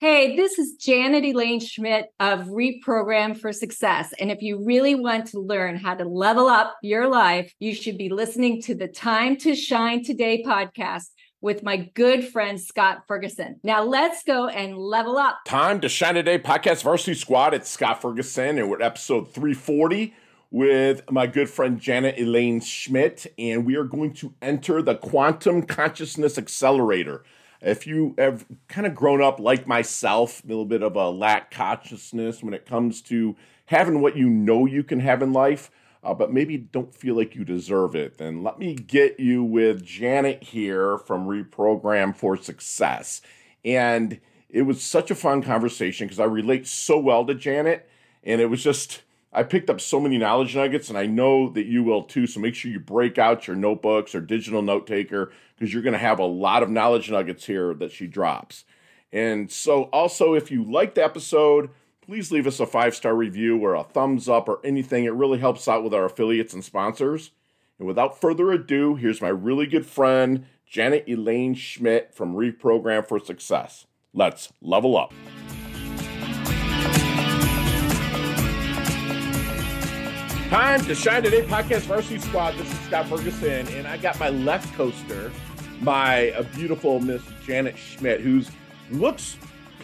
Hey, this is Janet Elaine Schmidt of Reprogram for Success. And if you really want to learn how to level up your life, you should be listening to the Time to Shine Today podcast with my good friend Scott Ferguson. Now let's go and level up. Time to Shine Today podcast varsity squad. It's Scott Ferguson, and we're at episode 340 with my good friend Janet Elaine Schmidt, and we are going to enter the Quantum Consciousness Accelerator if you have kind of grown up like myself, a little bit of a lack consciousness when it comes to having what you know you can have in life, uh, but maybe don't feel like you deserve it, then let me get you with Janet here from Reprogram for Success. And it was such a fun conversation because I relate so well to Janet, and it was just I picked up so many knowledge nuggets, and I know that you will too. So make sure you break out your notebooks or digital note taker because you're going to have a lot of knowledge nuggets here that she drops. And so, also, if you liked the episode, please leave us a five star review or a thumbs up or anything. It really helps out with our affiliates and sponsors. And without further ado, here's my really good friend, Janet Elaine Schmidt from Reprogram for Success. Let's level up. Time to shine today, podcast varsity squad. This is Scott Ferguson, and I got my left coaster, my a beautiful Miss Janet Schmidt, who's looks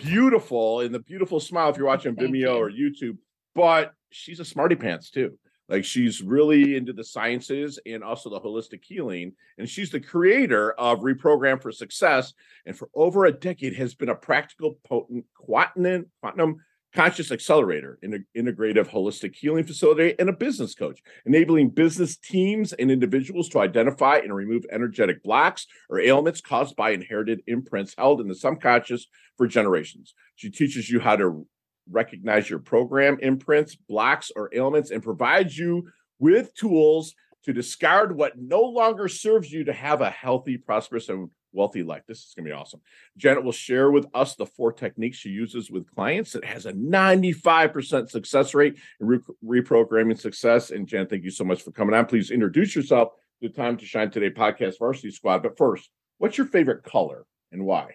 beautiful in the beautiful smile if you're watching Vimeo you. or YouTube, but she's a smarty pants too. Like she's really into the sciences and also the holistic healing. And she's the creator of Reprogram for Success. And for over a decade has been a practical, potent quantum, quantum Conscious Accelerator, an integrative holistic healing facility, and a business coach, enabling business teams and individuals to identify and remove energetic blocks or ailments caused by inherited imprints held in the subconscious for generations. She teaches you how to recognize your program imprints, blocks, or ailments, and provides you with tools to discard what no longer serves you to have a healthy, prosperous, and wealthy life. This is going to be awesome. Janet will share with us the four techniques she uses with clients. that has a 95% success rate in re- reprogramming success. And Janet, thank you so much for coming on. Please introduce yourself to the Time to Shine Today podcast varsity squad. But first, what's your favorite color and why?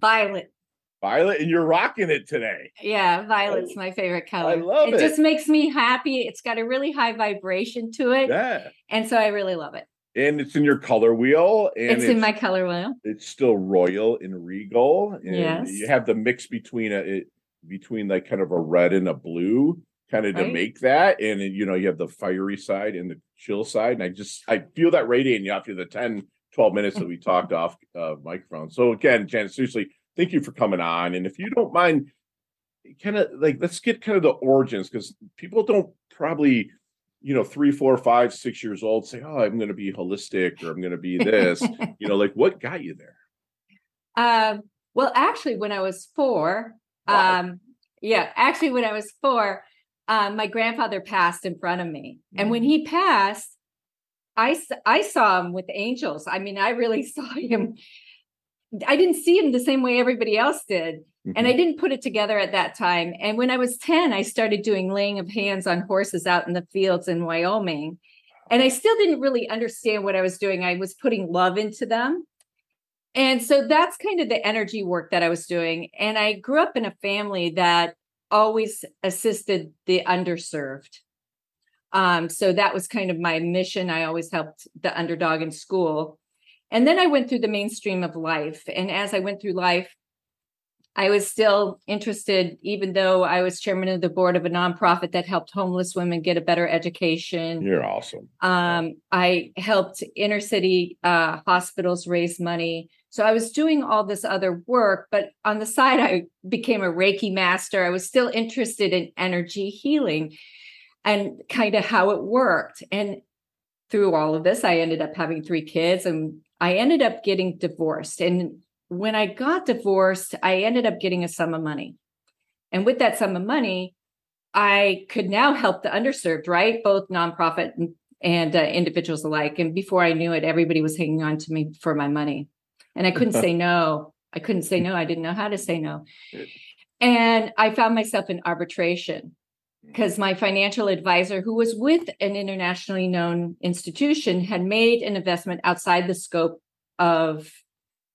Violet. Violet, and you're rocking it today. Yeah, violet's my favorite color. I love it. It just makes me happy. It's got a really high vibration to it. Yeah. And so I really love it and it's in your color wheel. And it's, it's, in my color wheel. It's still royal and regal. And yes. you have the mix between a it, between like kind of a red and a blue, kind of right. to make that. And you know, you have the fiery side and the chill side. And I just I feel that radiating you after the 10, 12 minutes that we talked off uh, microphone. So again, Janet, seriously, thank you for coming on. And if you don't mind, kind of like let's get kind of the origins because people don't probably you know, three, four, five, six years old say, Oh, I'm going to be holistic or I'm going to be this, you know, like what got you there? Um, well, actually, when I was four, wow. um, yeah, actually, when I was four, um, my grandfather passed in front of me. Mm-hmm. And when mm. he passed, I, I saw him with angels. I mean, I really saw him. I didn't see him the same way everybody else did. Mm-hmm. And I mm-hmm. didn't put it together at that time. And when I was 10, I started doing laying of hands on horses out in the fields in Wyoming. And I still didn't really understand what I was doing. I was putting love into them. And so that's kind of the energy work that I was doing. And I grew up in a family that always assisted the underserved. Um, so that was kind of my mission. I always helped the underdog in school. And then I went through the mainstream of life. And as I went through life, I was still interested, even though I was chairman of the board of a nonprofit that helped homeless women get a better education. You're awesome. Um, I helped inner city uh, hospitals raise money. So I was doing all this other work, but on the side, I became a Reiki master. I was still interested in energy healing and kind of how it worked. And through all of this, I ended up having three kids and I ended up getting divorced. And when I got divorced, I ended up getting a sum of money. And with that sum of money, I could now help the underserved, right? Both nonprofit and, and uh, individuals alike. And before I knew it, everybody was hanging on to me for my money. And I couldn't say no. I couldn't say no. I didn't know how to say no. And I found myself in arbitration because my financial advisor, who was with an internationally known institution, had made an investment outside the scope of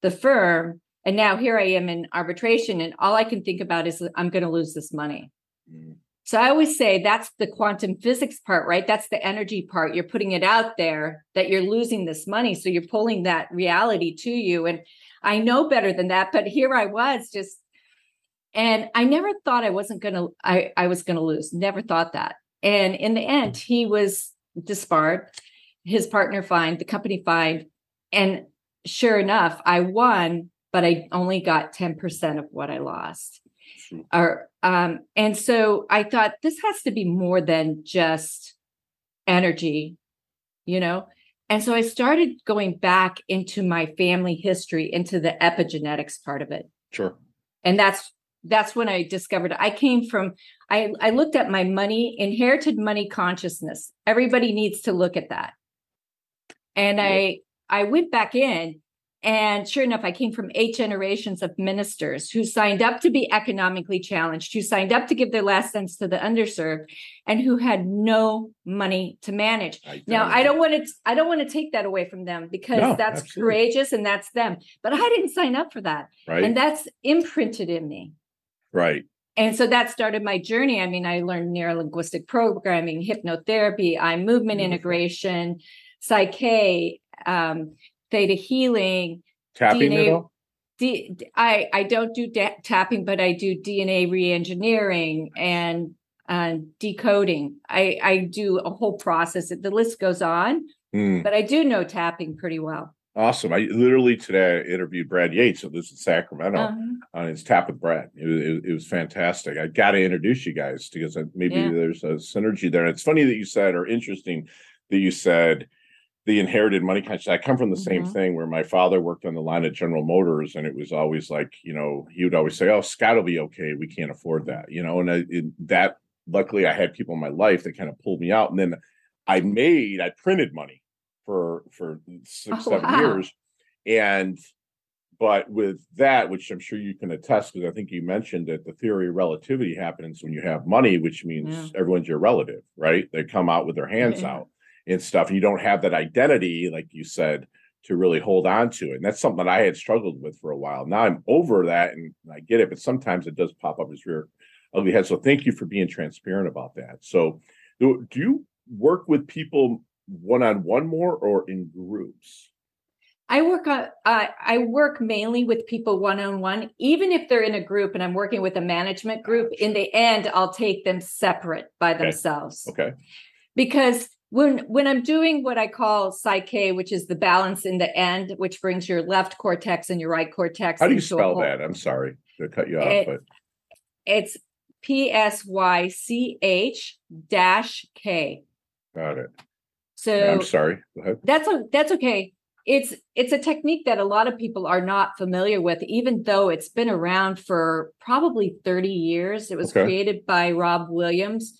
the firm And now here I am in arbitration, and all I can think about is I'm going to lose this money. Mm. So I always say that's the quantum physics part, right? That's the energy part. You're putting it out there that you're losing this money. So you're pulling that reality to you. And I know better than that, but here I was just and I never thought I wasn't gonna I, I was gonna lose. Never thought that. And in the end, he was disbarred, his partner fined, the company fined, and sure enough, I won, but I only got 10% of what I lost. Or um, and so I thought this has to be more than just energy, you know. And so I started going back into my family history, into the epigenetics part of it. Sure. And that's that's when I discovered I came from I I looked at my money, inherited money consciousness. Everybody needs to look at that. And. I I went back in and sure enough, I came from eight generations of ministers who signed up to be economically challenged, who signed up to give their last cents to the underserved, and who had no money to manage. I now, I don't want to I don't want to take that away from them because no, that's absolutely. courageous and that's them. But I didn't sign up for that. Right. And that's imprinted in me. Right. And so that started my journey. I mean, I learned neurolinguistic programming, hypnotherapy, eye movement integration, Psych-K, um, theta healing, tapping DNA, D, I I don't do da- tapping, but I do DNA reengineering and uh, decoding. I I do a whole process. The list goes on, mm. but I do know tapping pretty well. Awesome. I literally today I interviewed Brad Yates of this in Sacramento uh-huh. on his Tap with Brad. It was, it, it was fantastic. I got to introduce you guys because maybe yeah. there's a synergy there. And it's funny that you said, or interesting that you said, the inherited money conscious. I come from the mm-hmm. same thing where my father worked on the line at General Motors, and it was always like, you know, he would always say, "Oh, Scott will be okay. We can't afford that," you know. And I, it, that, luckily, I had people in my life that kind of pulled me out. And then I made, I printed money for for six, oh, seven wow. years, and but with that, which I'm sure you can attest, because I think you mentioned that the theory of relativity happens when you have money, which means yeah. everyone's your relative, right? They come out with their hands yeah. out and stuff. And you don't have that identity, like you said, to really hold on to it. And that's something that I had struggled with for a while. Now I'm over that and I get it, but sometimes it does pop up as rear ugly head. So thank you for being transparent about that. So do you work with people one on one more or in groups? I work on uh, I work mainly with people one on one. Even if they're in a group and I'm working with a management group, in the end, I'll take them separate by okay. themselves. Okay. Because when when i'm doing what i call Psych-K which is the balance in the end which brings your left cortex and your right cortex how do you spell that i'm sorry to cut you off it, but it's p-s-y-c-h dash k got it so i'm sorry that's a, that's okay it's it's a technique that a lot of people are not familiar with even though it's been around for probably 30 years it was okay. created by rob williams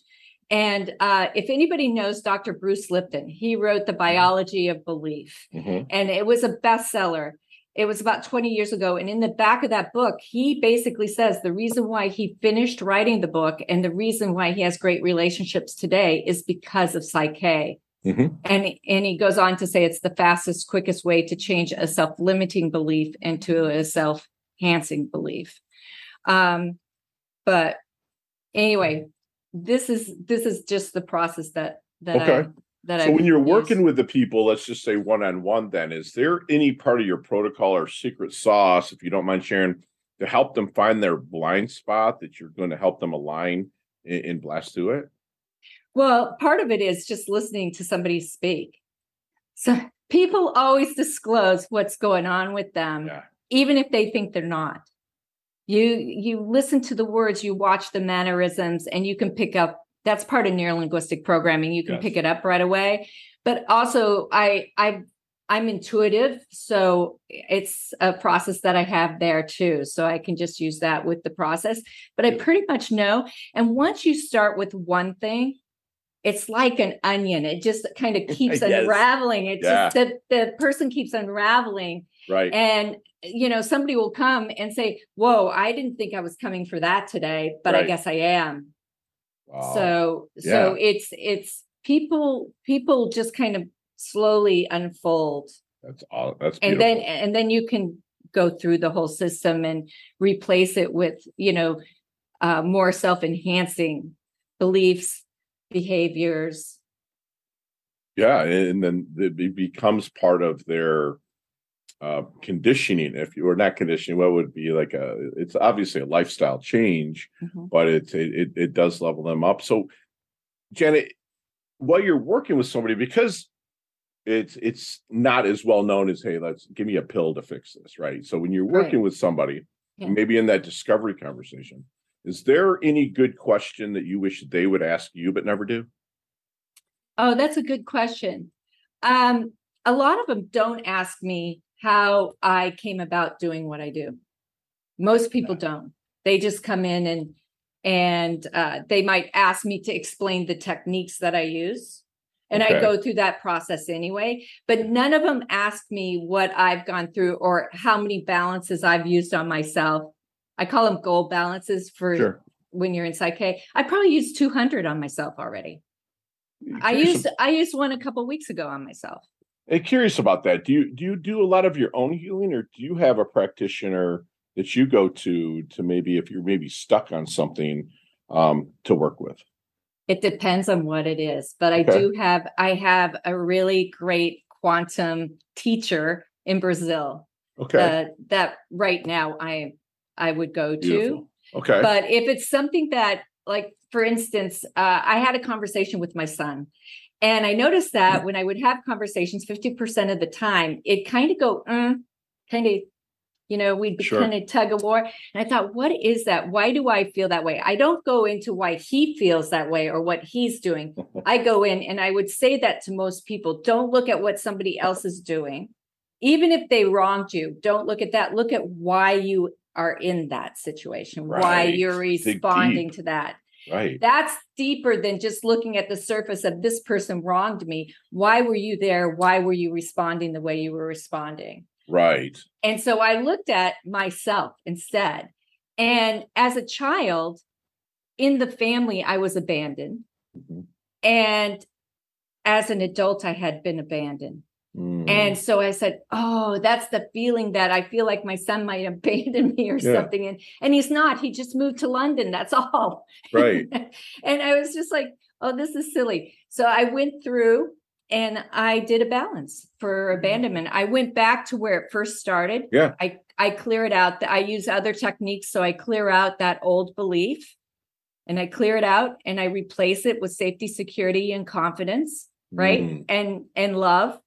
and uh, if anybody knows Dr. Bruce Lipton, he wrote The mm-hmm. Biology of Belief, mm-hmm. and it was a bestseller. It was about 20 years ago. And in the back of that book, he basically says the reason why he finished writing the book and the reason why he has great relationships today is because of Psych-K. Mm-hmm. And, and he goes on to say it's the fastest, quickest way to change a self limiting belief into a self enhancing belief. Um, but anyway, this is this is just the process that that okay. I that so I when you're use. working with the people, let's just say one on one, then is there any part of your protocol or secret sauce, if you don't mind sharing, to help them find their blind spot that you're going to help them align and, and blast through it? Well, part of it is just listening to somebody speak. So people always disclose what's going on with them, yeah. even if they think they're not you you listen to the words you watch the mannerisms and you can pick up that's part of neurolinguistic programming you can yes. pick it up right away but also i i i'm intuitive so it's a process that i have there too so i can just use that with the process but i pretty much know and once you start with one thing it's like an onion it just kind of keeps yes. unraveling it yeah. just the, the person keeps unraveling right and you know, somebody will come and say, Whoa, I didn't think I was coming for that today, but right. I guess I am. Wow. So yeah. so it's it's people people just kind of slowly unfold. That's all that's beautiful. and then and then you can go through the whole system and replace it with you know uh, more self-enhancing beliefs behaviors yeah and then it becomes part of their uh, conditioning if you were not conditioning what would be like a it's obviously a lifestyle change mm-hmm. but it, it it does level them up so janet while you're working with somebody because it's it's not as well known as hey let's give me a pill to fix this right so when you're working right. with somebody yeah. maybe in that discovery conversation is there any good question that you wish they would ask you but never do oh that's a good question um a lot of them don't ask me how i came about doing what i do most people don't they just come in and and uh, they might ask me to explain the techniques that i use and okay. I go through that process anyway. But none of them ask me what I've gone through or how many balances I've used on myself. I call them goal balances for sure. when you're in Psych-K. I probably used 200 on myself already. I used I used one a couple weeks ago on myself. Curious about that. Do you do you do a lot of your own healing, or do you have a practitioner that you go to to maybe if you're maybe stuck on something um, to work with? It depends on what it is, but I do have I have a really great quantum teacher in Brazil. Okay. Uh, that right now I I would go Beautiful. to. Okay. But if it's something that like for instance, uh, I had a conversation with my son and I noticed that when I would have conversations 50% of the time, it kind of go mm, kind of you know we'd be sure. kind of tug of war and i thought what is that why do i feel that way i don't go into why he feels that way or what he's doing i go in and i would say that to most people don't look at what somebody else is doing even if they wronged you don't look at that look at why you are in that situation right. why you're responding to that Right. That's deeper than just looking at the surface of this person wronged me. Why were you there? Why were you responding the way you were responding? Right. And so I looked at myself instead. And as a child in the family, I was abandoned. Mm-hmm. And as an adult, I had been abandoned. Mm. And so I said, Oh, that's the feeling that I feel like my son might abandon me or yeah. something. And and he's not. He just moved to London. That's all. Right. and I was just like, oh, this is silly. So I went through and I did a balance for mm-hmm. abandonment. I went back to where it first started. Yeah. I I clear it out. I use other techniques so I clear out that old belief and I clear it out and I replace it with safety, security and confidence, right? Mm. And and love.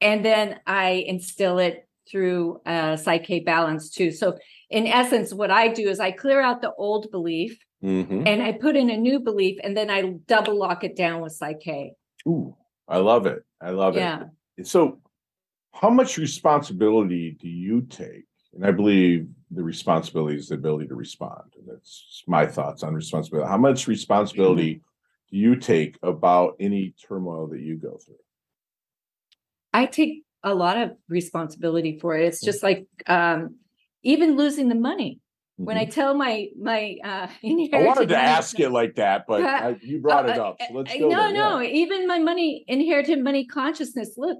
And then I instill it through uh Psych-K balance too. So in essence what I do is I clear out the old belief mm-hmm. and I put in a new belief and then I double lock it down with Psych-K. Ooh. I love it. I love yeah. it. So, how much responsibility do you take? And I believe the responsibility is the ability to respond. And that's my thoughts on responsibility. How much responsibility mm-hmm. do you take about any turmoil that you go through? I take a lot of responsibility for it. It's just like um, even losing the money. When I mm-hmm. tell my my uh, inherited, I wanted to ask it like that, but uh, I, you brought uh, it up. So let's go. No, there. no. Yeah. Even my money inherited money consciousness. Look,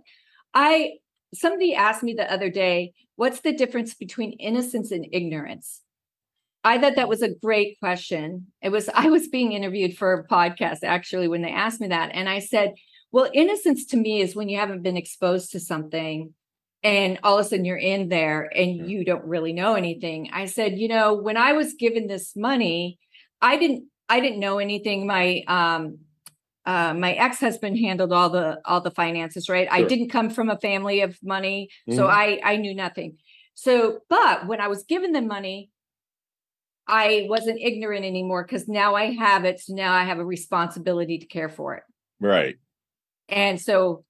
I somebody asked me the other day, what's the difference between innocence and ignorance? I thought that was a great question. It was I was being interviewed for a podcast actually when they asked me that, and I said, well, innocence to me is when you haven't been exposed to something and all of a sudden you're in there and you don't really know anything. I said you know when i was given this money i didn't i didn't know anything. My um uh, my ex-husband handled all the all the finances right? Sure. i didn't come from a family of money mm-hmm. so i i knew nothing. So but when i was given the money i wasn't ignorant anymore because now i have it so now i have a responsibility to care for it. Right and so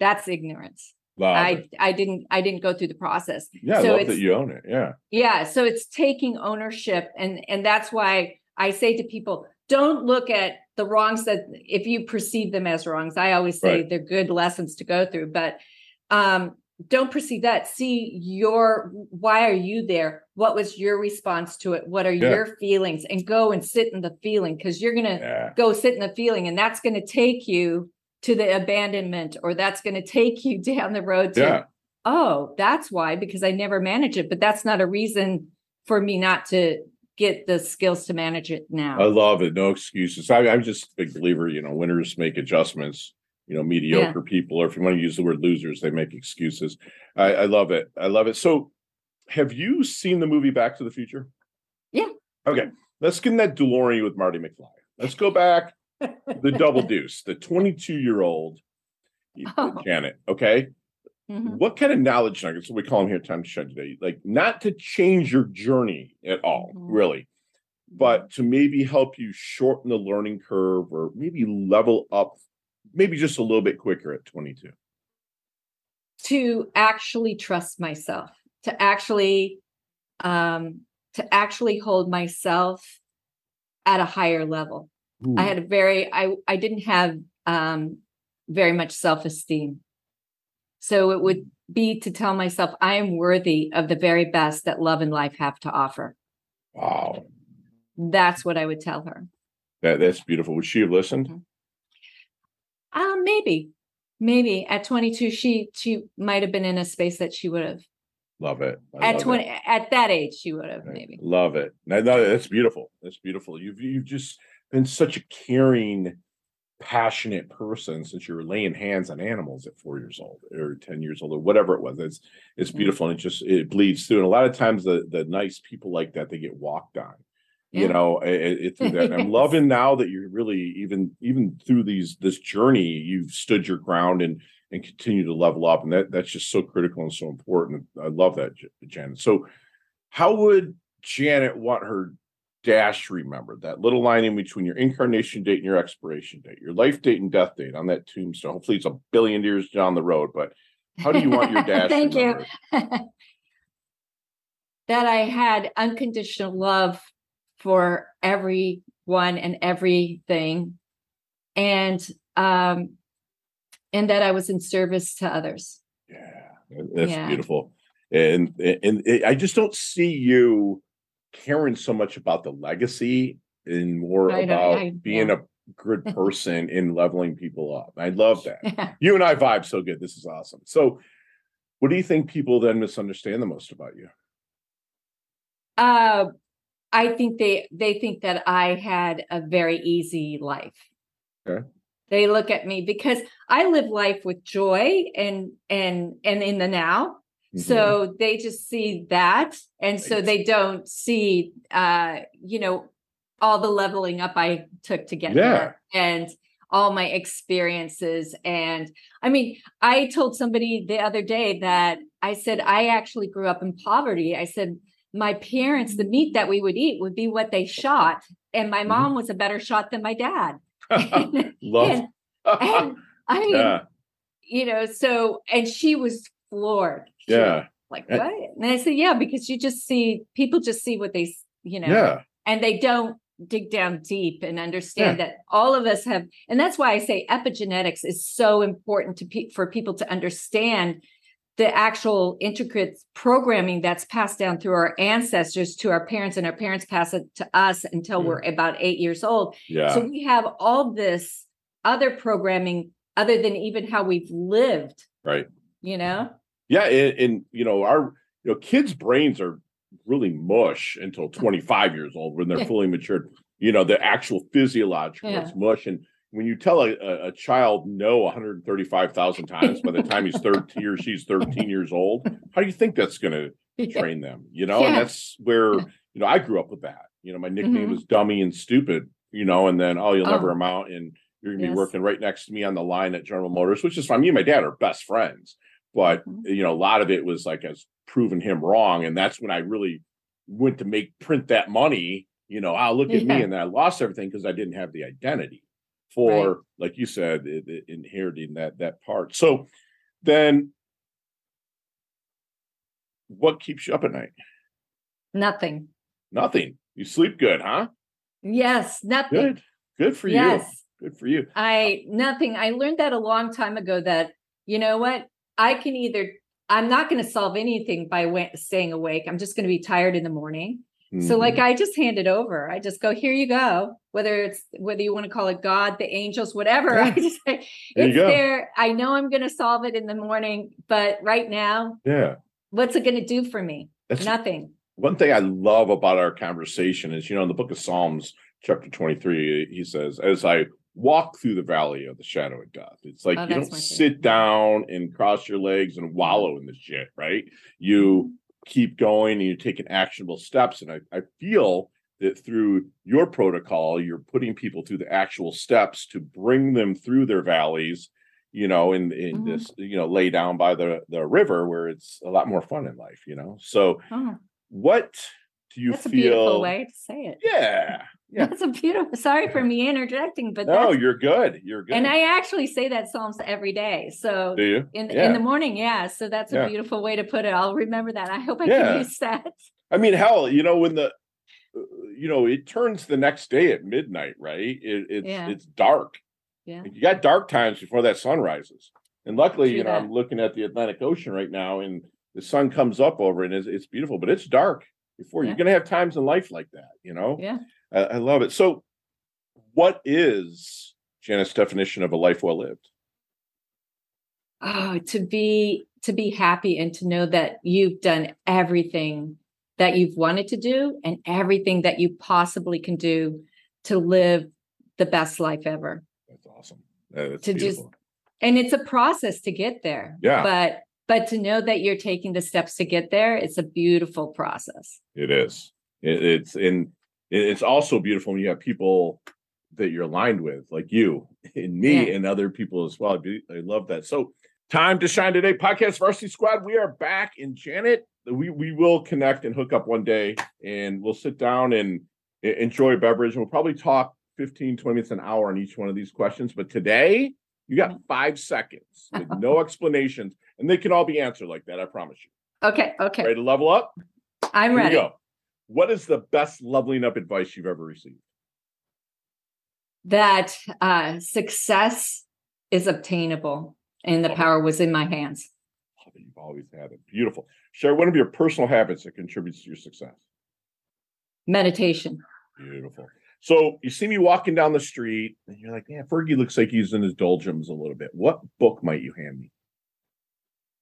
that's ignorance I I didn't I didn't go through the process. Yeah, so I love that you own it. Yeah. Yeah. So it's taking ownership. And and that's why I say to people, don't look at the wrongs that if you perceive them as wrongs. I always say right. they're good lessons to go through, but um don't perceive that. See your why are you there? What was your response to it? What are yeah. your feelings? And go and sit in the feeling because you're gonna yeah. go sit in the feeling, and that's gonna take you to the abandonment or that's going to take you down the road to yeah. oh, that's why, because I never manage it. But that's not a reason for me not to get the skills to manage it now. I love it. No excuses. I, am just a big believer, you know, winners make adjustments. You know, mediocre yeah. people, or if you want to use the word losers, they make excuses. I, I love it. I love it. So, have you seen the movie Back to the Future? Yeah. Okay. Let's get in that DeLorean with Marty McFly. Let's go back the double deuce, the 22 year old oh. Janet. Okay. Mm-hmm. What kind of knowledge nuggets, we call them here, time to shine today, like not to change your journey at all, mm-hmm. really, but mm-hmm. to maybe help you shorten the learning curve or maybe level up, maybe just a little bit quicker at 22? To actually trust myself, to actually, um, to actually hold myself at a higher level. Ooh. I had a very, I, I didn't have um, very much self esteem so it would be to tell myself, I am worthy of the very best that love and life have to offer. Wow. That's what I would tell her. That that's beautiful. Would she have listened? Um, maybe. Maybe at 22, she she might have been in a space that she would have. Love it. I at love 20 it. at that age, she would have maybe. Love it. No, no, that's beautiful. That's beautiful. You've you've just been such a caring passionate person since you were laying hands on animals at four years old or 10 years old or whatever it was. It's it's mm-hmm. beautiful and it just it bleeds through. And a lot of times the the nice people like that they get walked on yeah. you know it, it through that. And i'm loving now that you're really even even through these this journey you've stood your ground and and continue to level up. And that that's just so critical and so important. I love that janet. So how would janet want her dash remember that little line in between your incarnation date and your expiration date, your life date and death date on that tombstone. Hopefully, it's a billion years down the road, but how do you want your dash? Thank remembered? you. that I had unconditional love for everyone and everything, and um, and that I was in service to others. Yeah, that's yeah. beautiful. And and I just don't see you caring so much about the legacy and more I about I, being yeah. a good person in leveling people up. I love that. Yeah. You and I vibe so good. This is awesome. So, what do you think people then misunderstand the most about you? Uh, I think they they think that I had a very easy life. Okay. They look at me because I live life with joy and and and in the now Mm-hmm. So they just see that. And so they don't see, uh, you know, all the leveling up I took to get yeah. there and all my experiences. And I mean, I told somebody the other day that I said, I actually grew up in poverty. I said, my parents, the meat that we would eat would be what they shot. And my mm-hmm. mom was a better shot than my dad. Love. and, and I mean, yeah. you know, so, and she was floored. Yeah. Like what? And I said, yeah, because you just see people just see what they, you know, yeah. and they don't dig down deep and understand yeah. that all of us have, and that's why I say epigenetics is so important to pe- for people to understand the actual intricate programming that's passed down through our ancestors to our parents and our parents pass it to us until mm. we're about eight years old. Yeah. So we have all this other programming other than even how we've lived. Right. You know? Yeah, and, and, you know our you know kids' brains are really mush until 25 years old when they're fully matured. You know the actual physiological yeah. mush, and when you tell a, a child no 135,000 times by the time he's 13 or she's 13 years old, how do you think that's going to train them? You know, yeah. and that's where you know I grew up with that. You know, my nickname mm-hmm. was dummy and stupid. You know, and then oh, you'll oh. never amount, and you're gonna yes. be working right next to me on the line at General Motors, which is fine. Me and my dad are best friends but mm-hmm. you know a lot of it was like as proving him wrong and that's when i really went to make print that money you know i'll look at yeah. me and then i lost everything because i didn't have the identity for right. like you said it, it, inheriting that that part. So then what keeps you up at night? Nothing. Nothing? You sleep good huh? Yes nothing. Good. Good for yes. you good for you. I nothing. I learned that a long time ago that you know what I can either I'm not going to solve anything by staying awake. I'm just going to be tired in the morning. So like Mhm. I just hand it over. I just go, here you go. Whether it's whether you want to call it God, the angels, whatever. Yeah. I just say There you it's there. I know I'm gonna solve it in the morning, but right now, yeah. what's it gonna do for me? That's Nothing. one thing I love about our conversation is, you know, in the book of Psalms, chapter 23, he says, as I walk through the valley of the shadow of death, it's like Oh, you don't sit down and cross your legs and wallow in the shit, right? You keep going and you're taking actionable steps. And I, I feel that through your protocol, you're putting people through the actual steps to bring them through their valleys, you know, in, in Mhm. this, you know, lay down by the, the river where it's a lot more fun in life, you know? So Oh, what you that's a beautiful way to say it. Yeah. yeah. That's a beautiful sorry for me interjecting, but No, you're good. You're good. and I actually say that Psalms every day. So do you? in Yeah. in the morning, yeah. So that's a Yeah. beautiful way to put it. I'll remember that. I hope I Yeah. can use that. I mean, hell, you know, when the you know, it turns the next day at midnight, right? It, it's it's dark. Yeah. You got dark times before that sun rises. And luckily, True you know, that. I'm looking at the Atlantic Ocean right now and the sun comes up over it and it's, it's beautiful, but it's dark before Yeah. you're going to have times in life like that, you know? Yeah. I, I love it. So, what is Janet's definition of a life well lived? Oh, to be to be happy and to know that you've done everything that you've wanted to do and everything that you possibly can do to live the best life ever. That's awesome. That's To just- And it's a process to get there. Yeah. But but to know that you're taking the steps to get there, it's a beautiful process. It is. It, it's and it's also beautiful when you have people that you're aligned with, like you and me Yeah. and other people as well. I, love that. So, time to shine today, podcast varsity squad. We are back in Janet. We we will connect and hook up one day, and we'll sit down and enjoy a beverage. And we'll probably talk 15, 20 minutes, an hour on each one of these questions. But today, you got five seconds with no explanations, and they can all be answered like that. I promise you. Okay, okay. Ready to level up? I'm Here ready. go. What is the best leveling up advice you've ever received? That uh success is obtainable and the Love it. power was in my hands. Oh, you've always had it. Beautiful. Share one of your personal habits that contributes to your success. Meditation. Beautiful. So you see me walking down the street, and you're like, "Yeah, Fergie looks like he's in his doldrums a little bit." What book might you hand me?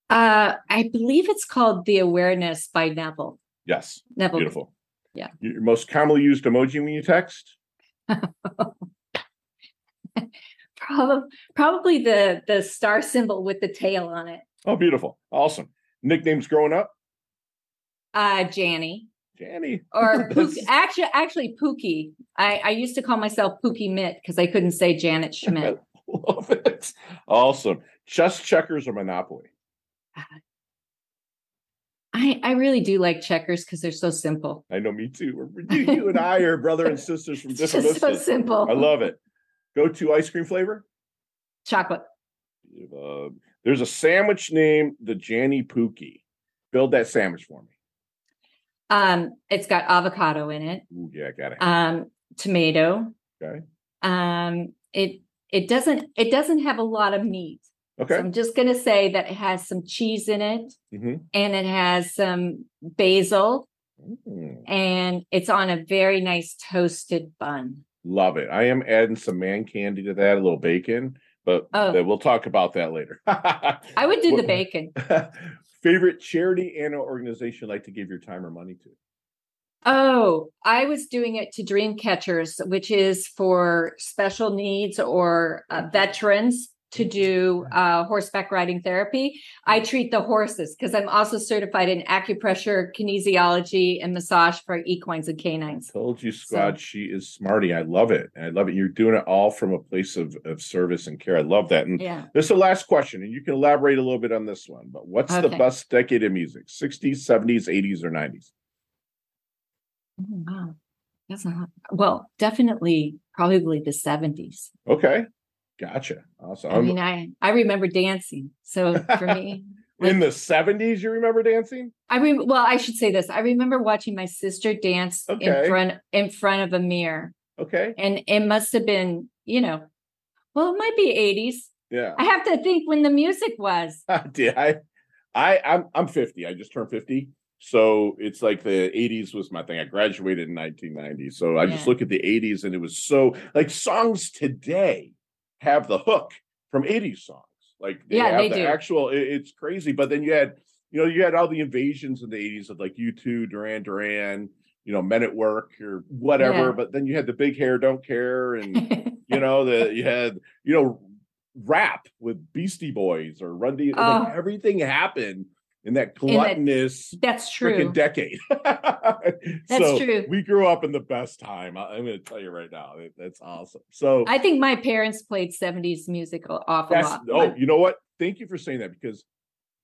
Uh, I believe it's called The Awareness by Neville. Yes, Neville. beautiful. Yeah. Your most commonly used emoji when you text? Probably, probably the the star symbol with the tail on it. Oh, beautiful. Awesome. Nicknames growing up? Uh, Janny Janny. or Pookie. Actually, actually Pookie. I I used to call myself Pookie Mitt because I couldn't say Janet Schmidt. Love it. Awesome. Chess, checkers, or Monopoly? I I really do like checkers because they're so simple. I know, me too. You, you and I are brother and sisters from It's different just so simple. I love it. Go to ice cream flavor. chocolate. Uh, there's a sandwich named the Janny Pookie. Build that sandwich for me. Um, it's got avocado in it. Ooh, yeah, got it. Um, tomato. Okay. Um, it it doesn't it doesn't have a lot of meat. So Okay. I'm just going to say that it has some cheese in it Mhm. and it has some basil Mm, and it's on a very nice toasted bun. love it. I am adding some man candy to that, a little bacon, but Oh. we'll talk about that later. I would do the bacon. Favorite charity and organization like to give your time or money to? Oh, I was doing it to Dream Catchers, which is for special needs or uh, veterans to do uh, horseback riding therapy. I treat the horses because I'm also certified in acupressure, kinesiology, and massage for equines and canines. I Told you, squad, she is smarty. I love it. I love it. You're doing it all from a place of, of service and care. I love that. And Yeah. this is the last question, and you can elaborate a little bit on this one. But what's the best decade of music? 60s, 70s, 80s, or 90s? Oh, wow. That's not well, definitely probably the 70s. Okay. Gotcha. Awesome. I mean, I I remember dancing. So for me, in the 70s, you remember dancing? I mean well, I should say this. I remember watching my sister dance Okay. in front in front of a mirror, Okay. and it must have been, you know, well, it might be eighties. Yeah. I have to think when the music was. Did I? I I'm I'm 50. I just turned 50. So it's like the 80s was my thing. I graduated in 1990. So I Yeah. just look at the 80s and it was so like songs today have the hook from 80s songs. Like they Yeah, have they the do. actual it- it's crazy. But then you had, you know, you had all the invasions in the 80s of like U2, Duran Duran, you know, Men at Work or whatever. Yeah. But then you had the big hair, don't care, and you know, the you had, you know, rap with Beastie Boys or Run D. Oh. Like everything happened in that gluttonous That's freaking true. decade. That's so true. We grew up in the best time. I- I'm going to tell you right now. That's awesome. So I think my parents played 70s music off a- lot. oh, you know what? Thank you for saying that because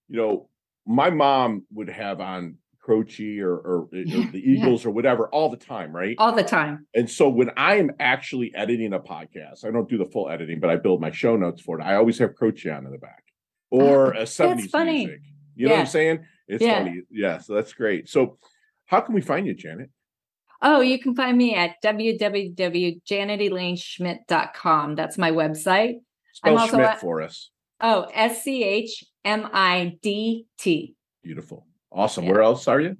you know my mom would have on Croce or, or, or Yeah, the yeah. Eagles or whatever all the time, right? all the time. And so when I am actually editing a podcast, I don't do the full editing, but I build my show notes for it. I always have Croce on in the back oh, or a 70s funny. music. You know what I'm saying? It's Yeah. funny. Yeah. So that's great. So how can we find you, Janet? Oh, you can find me at www.janetelaineschmidt.com. That's my website. Spell I'm also Schmidt at- for us. Oh, S C H M I D T. Beautiful. Awesome. Yeah. Where else are you?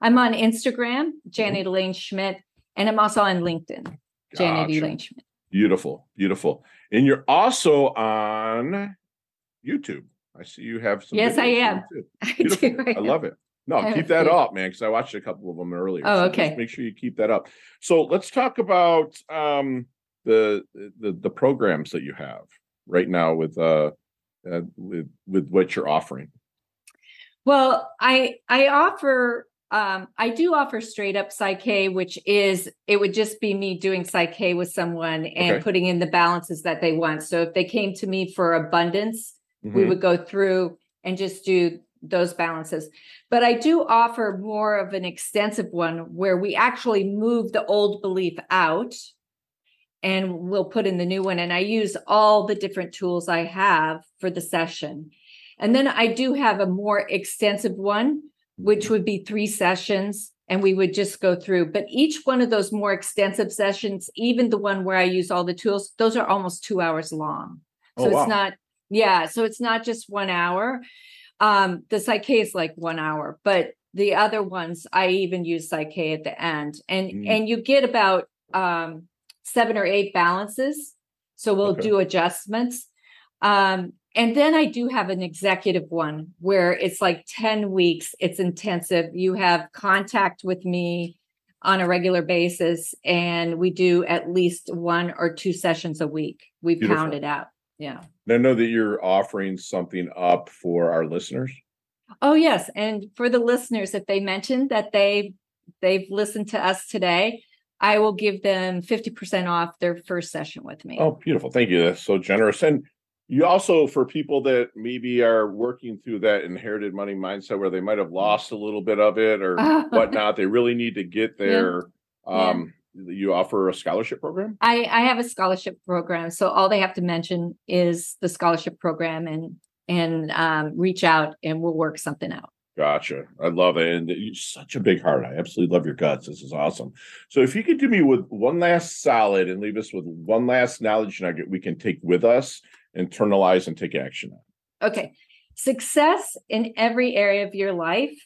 I'm on Instagram, Mm-hmm. Janet Elaine Schmidt, and I'm also on LinkedIn, Janet Elaine Schmidt. Beautiful. Beautiful. And you're also on YouTube. I see you have some. Yes, I am. I, do, I love it. No, I keep that up, man, because I watched a couple of them earlier. Oh, So okay. make sure you keep that up. So let's talk about um, the the the programs that you have right now with uh, uh with with what you're offering. Well, I I offer um I do offer straight up Psych-K, which is it would just be me doing Psych-K with someone and Okay. putting in the balances that they want. So if they came to me for abundance, we Mhm. would go through and just do those balances. But I do offer more of an extensive one where we actually move the old belief out and we'll put in the new one. And I use all the different tools I have for the session. And then I do have a more extensive one, which would be three sessions. And we would just go through. But each one of those more extensive sessions, even the one where I use all the tools, those are almost two hours long. Oh, So wow. it's not, yeah. So it's not just one hour. Um, the Psych-K is like one hour, but the other ones I even use Psych-K at the end. And Mm. and you get about um seven or eight balances. So we'll Okay. do adjustments. Um, and then I do have an executive one where it's like 10 weeks, it's intensive. You have contact with me on a regular basis, and we do at least one or two sessions a week. We Beautiful. pound it out. Yeah. And I know that you're offering something up for our listeners. Oh yes, and for the listeners, if they mentioned that they they've listened to us today, I will give them fifty percent off their first session with me. Oh, beautiful. Thank you. That's so generous. And you also, for people that maybe are working through that inherited money mindset where they might have lost a little bit of it or whatnot, they really need to get there. Yeah. Um, You offer a scholarship program? I, I have a scholarship program, so all they have to mention is the scholarship program and and um, reach out, and we'll work something out. Gotcha. I love it. And you're such a big heart. I absolutely love your guts. This is awesome. So if you could do me with one last solid and leave us with one last knowledge nugget we can take with us, internalize, and take action on. Okay. Success in every area of your life.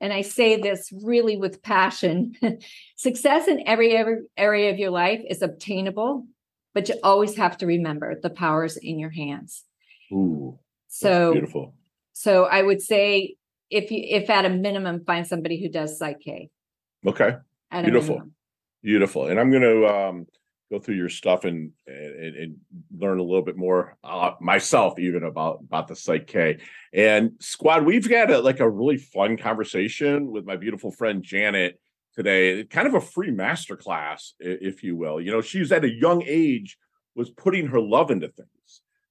And I say this really with passion. Success in every, every area of your life is obtainable, but you always have to remember the powers in your hands. Ooh, So, beautiful. so I would say if you, if at a minimum, find somebody who does Psych-K. Okay. Beautiful. Minimum. Beautiful. And I'm going to um, go through your stuff and, and and learn a little bit more uh, myself, even about about the Psych-K. And squad, we've got a, like a really fun conversation with my beautiful friend Janet today. Kind of a free masterclass, if you will. You know, she's at a young age was putting her love into things.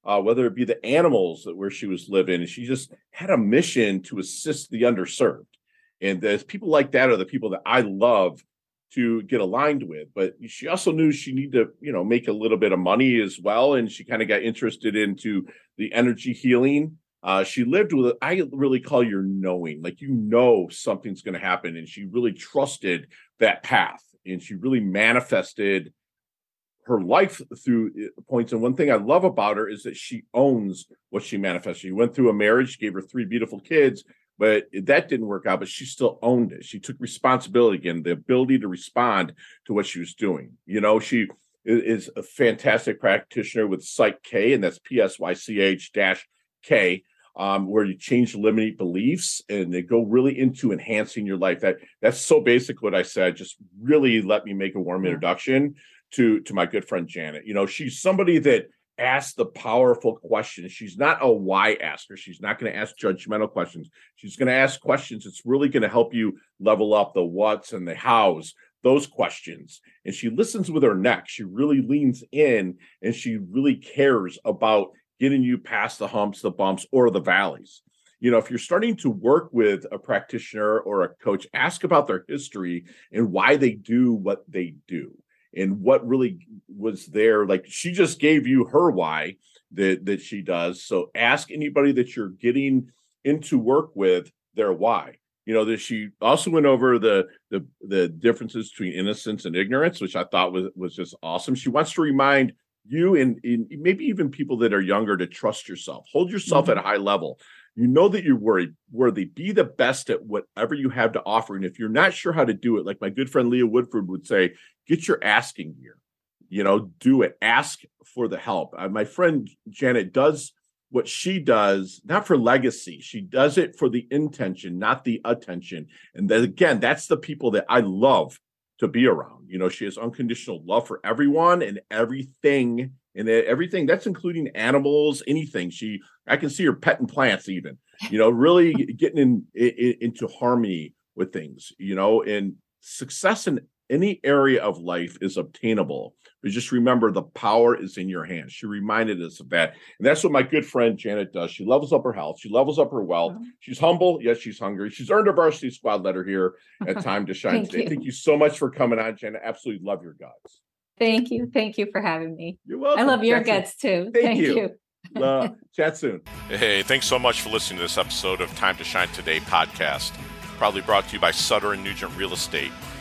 Uh, whether it be the animals that where she was living, she just had a mission to assist the underserved. And there's people like that are the people that I love to get aligned with. But she also knew she needed to, you know, make a little bit of money as well. And she kind of got interested into the energy healing. Uh, she lived with, I really call your knowing, like you know something's going to happen. And she really trusted that path. And she really manifested her life through uh, points. And one thing I love about her is that she owns what she manifests. She went through a marriage, gave her three beautiful kids, but that didn't work out. But she still owned it. She took responsibility again, the ability to respond to what she was doing. You know, she is a fantastic practitioner with Psych K, and that's P S Y C H dash K um, where you change limiting beliefs and they go really into enhancing your life. That that's so basic what I said. Just really let me make a warm introduction to to my good friend Janet. You know, she's somebody that asks the powerful questions. She's not a why asker. She's not going to ask judgmental questions. She's going to ask questions that's really going to help you level up the what's and the how's those questions and she listens with her neck she really leans in and she really cares about getting you past the humps, the bumps, or the valleys. You know, if you're starting to work with a practitioner or a coach, ask about their history and why they do what they do and what really was there. Like she just gave you her why that that she does. So ask anybody that you're getting into work with their why. You know, that she also went over the the the differences between innocence and ignorance, which I thought was was just awesome. She wants to remind you and, and, maybe even people that are younger to trust yourself hold yourself mm-hmm. at a high level you know that you're worried worthy be the best at whatever you have to offer and if you're not sure how to do it like my good friend leah woodford would say get your asking gear you know do it ask for the help uh, my friend janet does what she does not for legacy she does it for the intention not the attention and then again that's the people that i love to be around. You know, she has unconditional love for everyone and everything, and everything that's including animals, anything. She, I can see her petting plants, even. You know, really getting in, in into harmony with things. You know, and success in any area of life is obtainable. But just remember the power is in your hands. She reminded us of that. And that's what my good friend Janet does. She levels up her health, she levels up her wealth. Mm-hmm. She's humble, yes, she's hungry. She's earned a varsity squad letter here at Time to Shine Thank today. You. Thank you so much for coming on, Janet. Absolutely love your guts. Thank you. Thank you for having me. You're welcome. I love your guts too. Thank, Thank you. you. uh, chat soon. Hey, thanks so much for listening to this episode of Time to Shine Today podcast. Proudly brought to you by Sutter and Nugent Real Estate